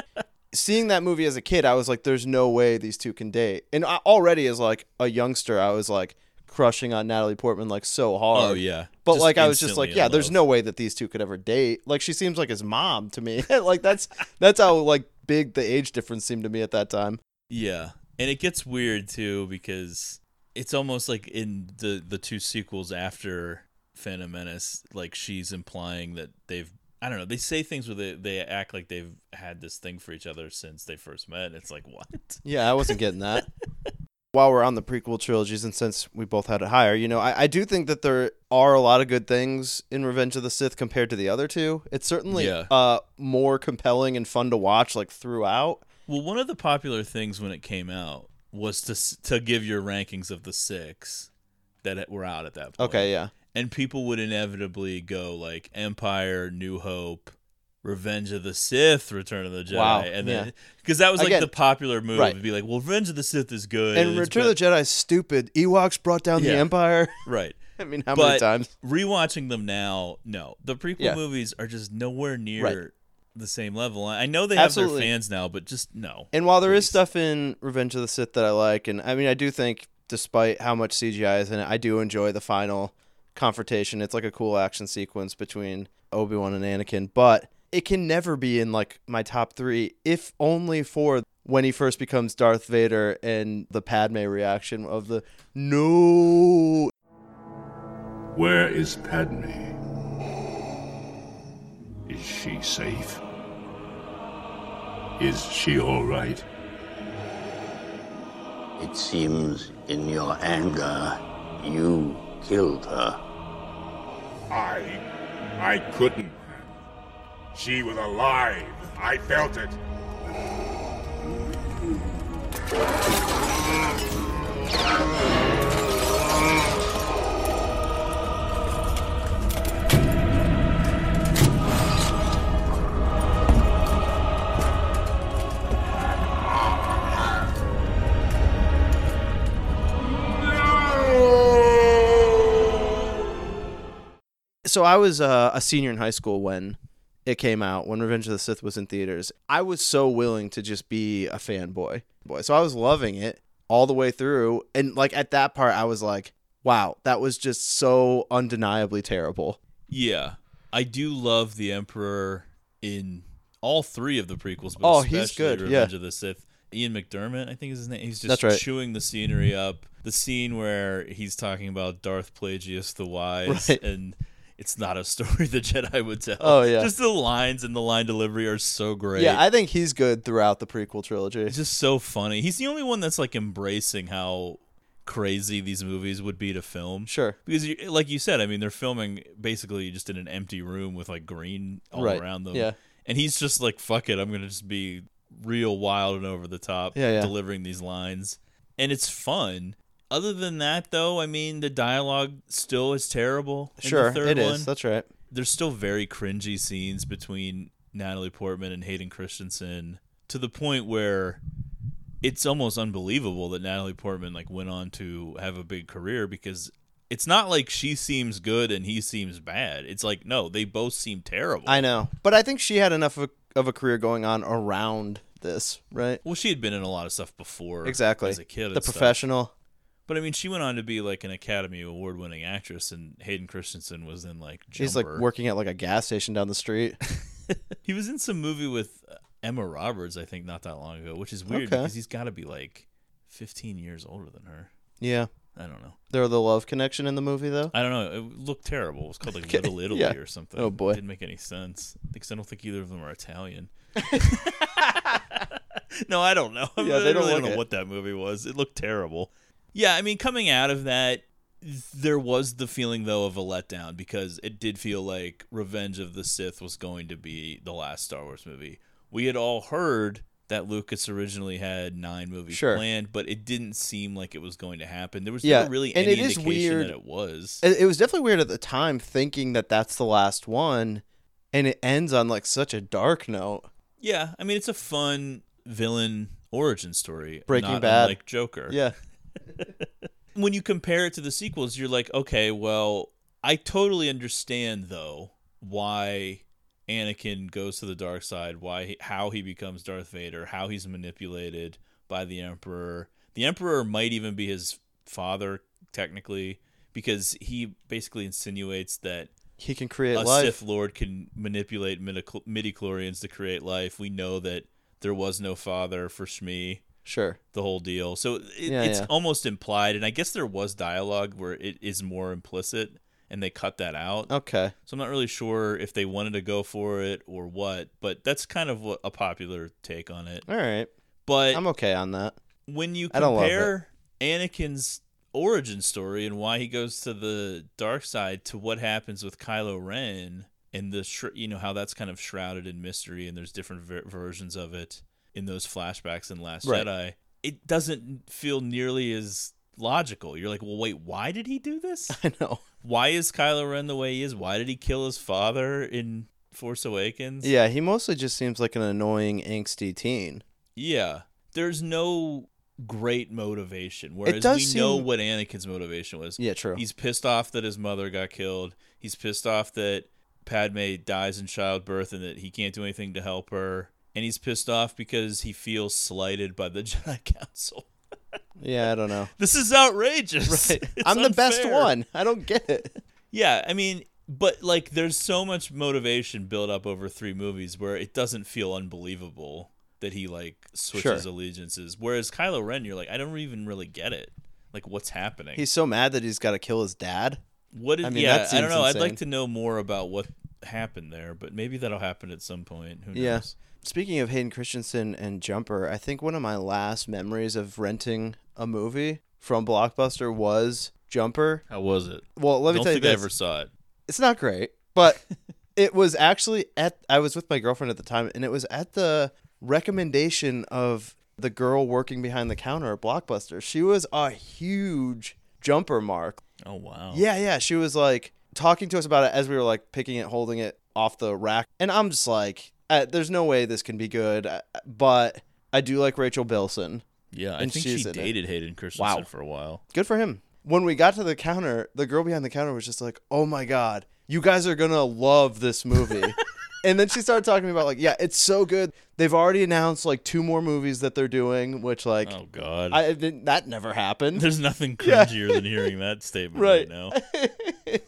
Seeing that movie as a kid, I was like, "There's no way these two can date." And I, already as like a youngster, I was like crushing on Natalie Portman like so oh, hard. oh yeah, But Just like I was just like, yeah, there's no way that these two could ever date. Like she seems like his mom to me. like that's that's how like big the age difference seemed to me at that time. Yeah, and it gets weird too because it's almost like in the the two sequels after Phantom Menace, like she's implying that they've I don't know. They say things where they they act like they've had this thing for each other since they first met. It's like what? Yeah, I wasn't getting that. While we're on the prequel trilogies, and since we both had it higher, you know, I, I do think that there are a lot of good things in Revenge of the Sith compared to the other two. It's certainly Yeah. uh more compelling and fun to watch like throughout. Well, one of the popular things when it came out was to to give your rankings of the six that were out at that point. Okay, yeah. and people would inevitably go like Empire, New Hope, Revenge of the Sith, Return of the Jedi, Wow, and then because that was like Again, the popular move. right. It'd be like, well, Revenge of the Sith is good, And Return of the Jedi is stupid. Ewoks brought down the Empire. right. I mean, how many times? rewatching them now, no, the prequel Yeah. movies are just nowhere near Right. the same level. I know they have Absolutely. their fans now, but just no. And while there is please. stuff in Revenge of the Sith that I like, and I mean, I do think, despite how much CGI is in it, I do enjoy the final confrontation. It's like a cool action sequence between Obi Wan and Anakin, but it can never be in like my top three, if only for when he first becomes Darth Vader and the Padme reaction of the no. Where is Padme? Is she safe? Is she all right? It seems in your anger, you killed her. I. I couldn't. She was alive. I felt it. so I was uh, a senior in high school when it came out, when Revenge of the Sith was in theaters. I was so willing to just be a fanboy. Boy, so I was loving it all the way through. And like at that part, I was like, wow, that was just so undeniably terrible. Yeah, I do love the Emperor in all three of the prequels. But Oh, he's especially good, Revenge yeah. of the Sith. Ian McDermott, I think is his name. He's just right. chewing the scenery up. The scene where he's talking about Darth Plagueis the Wise, Right. and it's not a story the Jedi would tell. Oh, yeah. just the lines and the line delivery are so great. Yeah, I think he's good throughout the prequel trilogy. It's just so funny. He's the only one that's like embracing how crazy these movies would be to film. Sure. Because, you, like you said, I mean, they're filming basically just in an empty room with like green all Right. around them. Yeah. And he's just like, fuck it, I'm going to just be real wild and over the top Yeah, yeah. delivering these lines. And it's fun. Other than that, though, I mean, the dialogue still is terrible. in the Sure, it is. one That's right. there's still very cringy scenes between Natalie Portman and Hayden Christensen to the point where it's almost unbelievable that Natalie Portman like went on to have a big career because it's not like she seems good and he seems bad. It's like no, they both seem terrible. I know, but I think she had enough of a, of a career going on around this, right? well, she had been in a lot of stuff before, Exactly. as a kid. the and stuff. But I mean, she went on to be like an Academy Award winning actress, and Hayden Christensen was in like He's like working at like a gas station down the street. He was in some movie with Emma Roberts, I think, not that long ago, which is weird Okay. because he's got to be like 15 years older than her. yeah, I don't know. they're the love connection in the movie though. I don't know. It looked terrible. It was called like Okay, Little Italy yeah. or something. Oh, boy. it didn't make any sense because I don't think either of them are Italian. no, I don't know. Yeah, I they really don't don't know it. what that movie was. It looked terrible. Yeah, I mean, coming out of that, there was the feeling though of a letdown because it did feel like Revenge of the Sith was going to be the last Star Wars movie. We had all heard that Lucas originally had nine movies Sure. planned, but it didn't seem like it was going to happen. There was Yeah, never really and any it is indication weird- that it was. It, it was definitely weird at the time thinking that that's the last one, and it ends on like such a dark note. Yeah, I mean it's a fun villain origin story. Breaking not Bad. like Joker. Yeah, When you compare it to the sequels, you're like, okay, well, I totally understand though why Anakin goes to the dark side, why he, how he becomes Darth Vader, how he's manipulated by the Emperor. The Emperor might even be his father technically because he basically insinuates that he can create a life. Sith Lord can manipulate midi chlorians to create life. We know that there was no father for Shmi, Sure. the whole deal. So it, Yeah, it's yeah. almost implied, and I guess there was dialogue where it is more implicit, and they cut that out. Okay. So I'm not really sure if they wanted to go for it or what, but that's kind of what a popular take on it. All right. But I'm okay on that. when you I don't love it. compare Anakin's origin story and why he goes to the dark side to what happens with Kylo Ren and the sh- you know how that's kind of shrouded in mystery and there's different ver- versions of it in those flashbacks in Last Right. Jedi it doesn't feel nearly as logical you're like well wait why did he do this I know. why is Kylo Ren the way he is why did he kill his father in Force Awakens Yeah, he mostly just seems like an annoying, angsty teen. Yeah. There's no great motivation. Whereas we does know seem- what Anakin's motivation was. Yeah, true. He's pissed off that his mother got killed. He's pissed off that Padme dies in childbirth and that he can't do anything to help her. And he's pissed off because he feels slighted by the Jedi Council. Yeah, I don't know. This is outrageous. Right. I'm the best one. I don't get it. Yeah, I mean, but like there's so much motivation built up over three movies where it doesn't feel unbelievable that he like switches Sure. allegiances. Whereas Kylo Ren, you're like, I don't even really get it. Like what's happening? He's so mad that he's got to kill his dad. what did I mean, yeah, I don't know. I'd like to know more about what happened there, but maybe that'll happen at some point. Who knows? Yeah. Speaking of Hayden Christensen and Jumper, I think one of my last memories of renting a movie from Blockbuster was Jumper. How was it? Well, let me don't tell you think I ever saw it. It's not great, but it was actually at I was with my girlfriend at the time and it was at the recommendation of the girl working behind the counter at Blockbuster. She was a huge Jumper mark. Oh wow. Yeah, yeah. She was like talking to us about it as we were like picking it, holding it off the rack. And I'm just like, uh, there's no way this can be good. uh, But I do like Rachel Bilson. Yeah, I think she in it. dated Hayden Christensen Wow. for a while. Good for him. When we got to the counter, the girl behind the counter was just like, oh my God, you guys are going to love this movie. and then she started talking about, like, yeah, it's so good. They've already announced like two more movies that they're doing, which, like, Oh god. I didn't, that never happened. There's nothing Yeah. cringier than hearing that statement Right. right, now.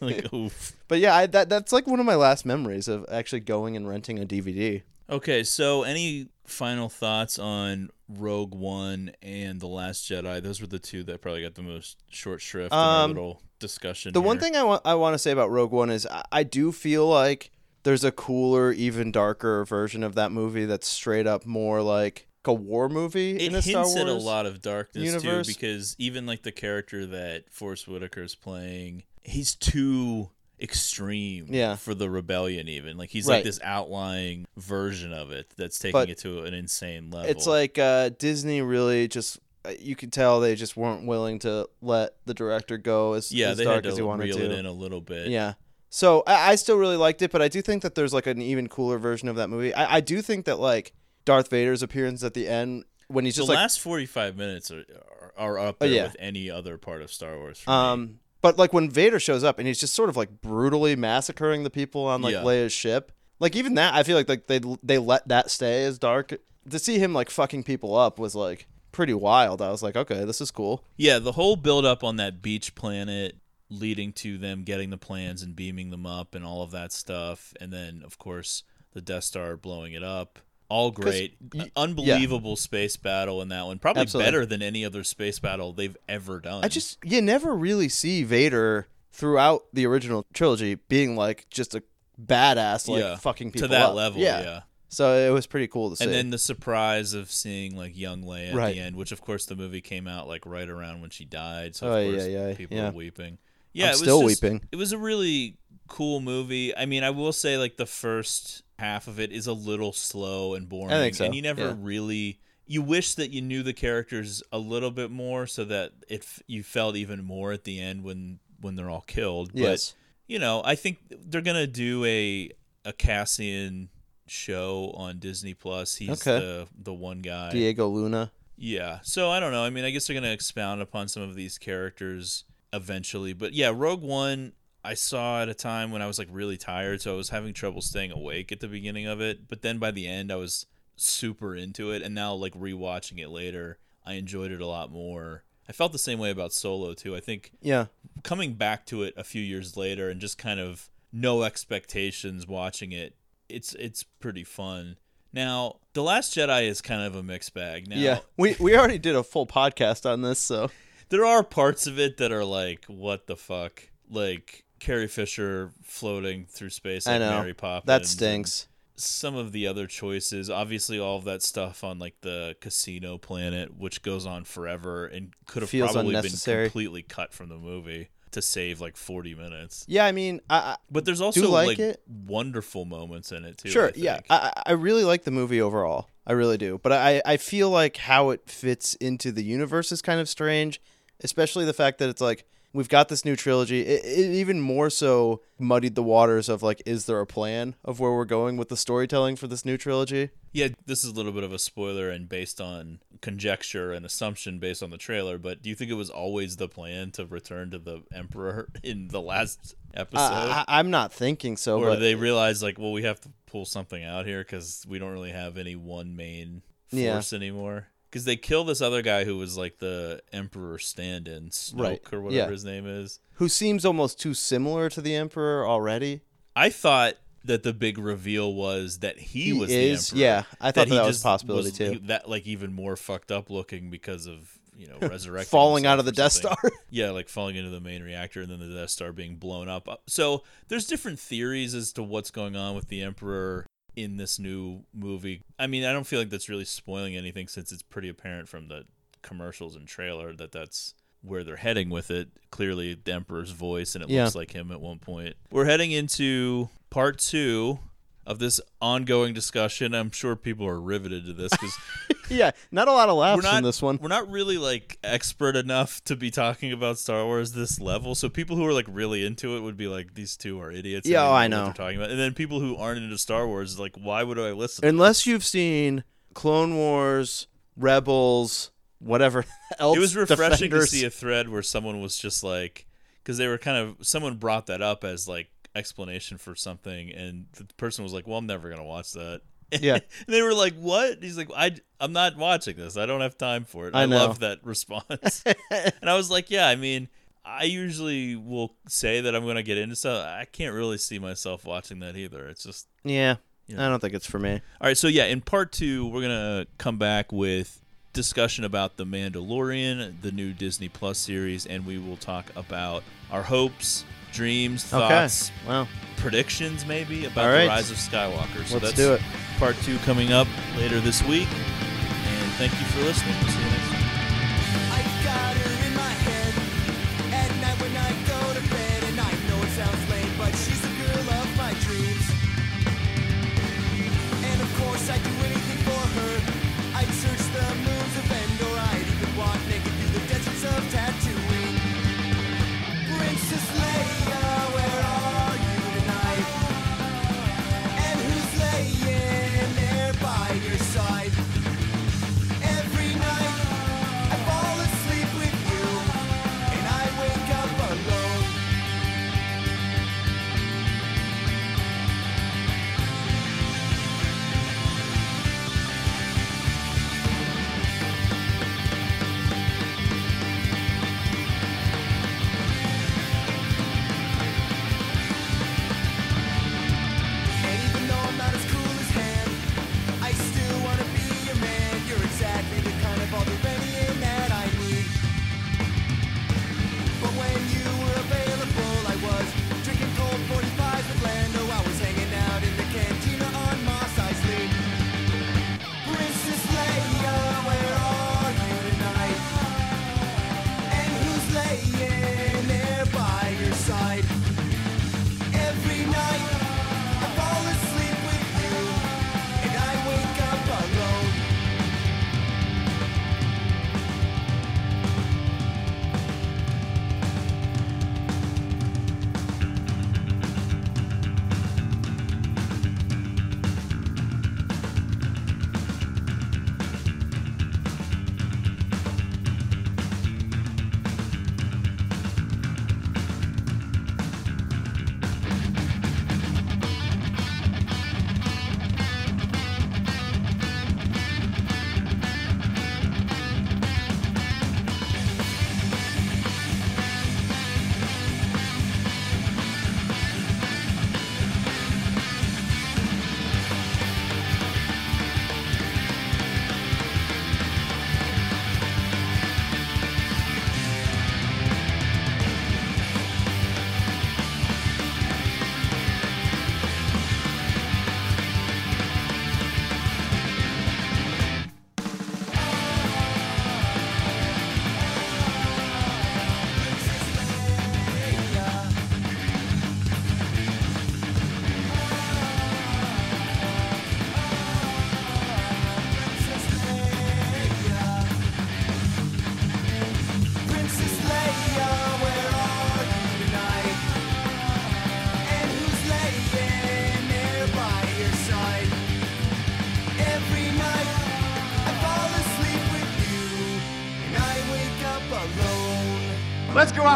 like, oof. But yeah, I, that that's like one of my last memories of actually going and renting a DVD. Okay, so any final thoughts on Rogue One and The Last Jedi? Those were the two that probably got the most short shrift in our Um, little discussion. The one thing I want I want to say about Rogue One is I, I do feel like there's a cooler, even darker version of that movie that's straight up more like a war movie it in a hints Star Wars. at a lot of darkness universe. too, because even like the character that Forest Whitaker's playing, he's too extreme Yeah. for the rebellion. Even like he's Right. like this outlying version of it that's taking But it to an insane level. It's like uh, Disney really just uh, you could tell they just weren't willing to let the director go as yeah, as they dark as he to wanted reel to. it in a little bit. Yeah. So I, I still really liked it, but I do think that there's like an even cooler version of that movie. I, I do think that like Darth Vader's appearance at the end when he's The just like the last 45 minutes are, are, are up Oh, there yeah. with any other part of Star Wars. For me. Um, but like when Vader shows up and he's just sort of like brutally massacring the people on like Yeah. Leia's ship, like even that, I feel like like they they let that stay as dark. To see him like fucking people up was like pretty wild. I was like, okay, this is cool. Yeah, the whole build up on that beach planet leading to them getting the plans and beaming them up and all of that stuff. And then, of course, the Death Star blowing it up. All great. Unbelievable space battle in that one. Probably Absolutely. better than any other space battle they've ever done. I just you never really see Vader throughout the original trilogy being like just a badass like Yeah, fucking to that up. level, yeah. So it was pretty cool to see. And then the surprise of seeing like young Leia at Right. the end, which of course the movie came out like right around when she died, so Oh, of yeah, course yeah, people yeah. were weeping. Yeah, I'm it was still just- weeping. It was a really cool movie. I mean, I will say like the first half of it is a little slow and boring, I think so, and you never yeah. really. You wish that you knew the characters a little bit more, so that it f- you felt even more at the end when when they're all killed. Yes. But you know, I think they're gonna do a a Cassian show on Disney Plus. He's Okay. the the one guy. Diego Luna. Yeah. So I don't know. I mean, I guess they're going to expound upon some of these characters eventually. But yeah, Rogue One I saw at a time when I was like really tired, so I was having trouble staying awake at the beginning of it. But then by the end I was super into it and now like rewatching it later, I enjoyed it a lot more. I felt the same way about Solo too. I think Yeah. coming back to it a few years later and just kind of no expectations watching it, it's it's pretty fun. Now, The Last Jedi is kind of a mixed bag. Now, Yeah. We we already did a full podcast on this, so there are parts of it that are like, what the fuck? Like Carrie Fisher floating through space I know. Mary Poppins. that stinks. Some of the other choices, obviously, all of that stuff on like the casino planet, which goes on forever and could have Feels probably been completely cut from the movie to save like 40 minutes. Yeah, I mean, I, I But there's also like like, it. wonderful moments in it too. Sure, I yeah. I, I really like the movie overall. I really do. But I, I feel like how it fits into the universe is kind of strange, especially the fact that it's like we've got this new trilogy. It, it even more so muddied the waters of like, is there a plan of where we're going with the storytelling for this new trilogy? Yeah, this is a little bit of a spoiler and based on conjecture and assumption based on the trailer, but do you think it was always the plan to return to the Emperor in the last episode? I, I, I'm not thinking so, or but they realized, like, well, we have to pull something out here because we don't really have any one main Yeah. force anymore? Because they kill this other guy who was like the Emperor stand in, Snoke Right, or whatever yeah. his name is. who seems almost too similar to the Emperor already. I thought that the big reveal was that he, He was is? the emperor. Yeah, I thought he that was a possibility, too. he- that like even more fucked up looking because of you know resurrecting Falling out of the Death. Star. yeah, like falling into the main reactor and then the Death Star being blown up. So there's different theories as to what's going on with the Emperor in this new movie. I mean, I don't feel like that's really spoiling anything since it's pretty apparent from the commercials and trailer that that's where they're heading with it. Clearly, the Emperor's voice, and it Yeah. looks like him at one point. We're heading into part two of this ongoing discussion. I'm sure people are riveted to this because yeah, not a lot of laughs not in this one. We're not really like expert enough to be talking about Star Wars this level. So people who are like really into it would be like, these two are idiots. Yeah, oh, I know. they're talking about. And then people who aren't into Star Wars, like, why would I listen? Unless you've seen Clone Wars, Rebels, whatever else. it was refreshing Defenders. to see a thread where someone was just like because they were kind of someone brought that up as like explanation for something and the person was like well i'm never gonna watch that. Yeah. and they were like what? He's like i i'm not watching this. I don't have time for it. I i, love that response. And i was like yeah i mean i usually will say that i'm gonna get into stuff. I can't really see myself watching that either. It's just Yeah, Yeah. I don't think it's for me. all right, so yeah, in part two, we're gonna come back with discussion about the Mandalorian, the new Disney Plus series, and we will talk about our hopes, dreams, thoughts, Okay. Well, predictions, maybe about All the rise of Skywalker. So Let's that's do it. Part two coming up later this week, and thank you for listening. We'll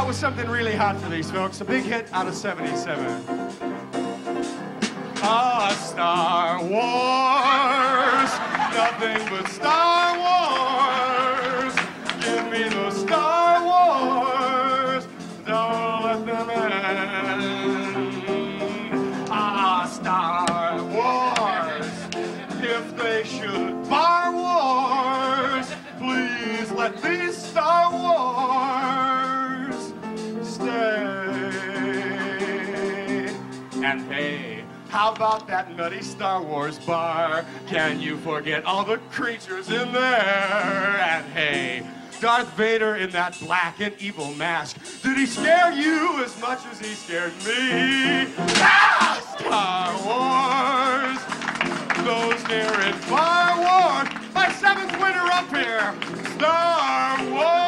with something really hot for these folks. A big hit out of 77. Ah, Star Wars. Nothing but Star how about that nutty Star Wars bar? Can you forget all the creatures in there? And hey, Darth Vader in that black and evil mask. Did he scare you as much as he scared me? Ah, Star Wars! Those near and far wars! My seventh winner up here, Star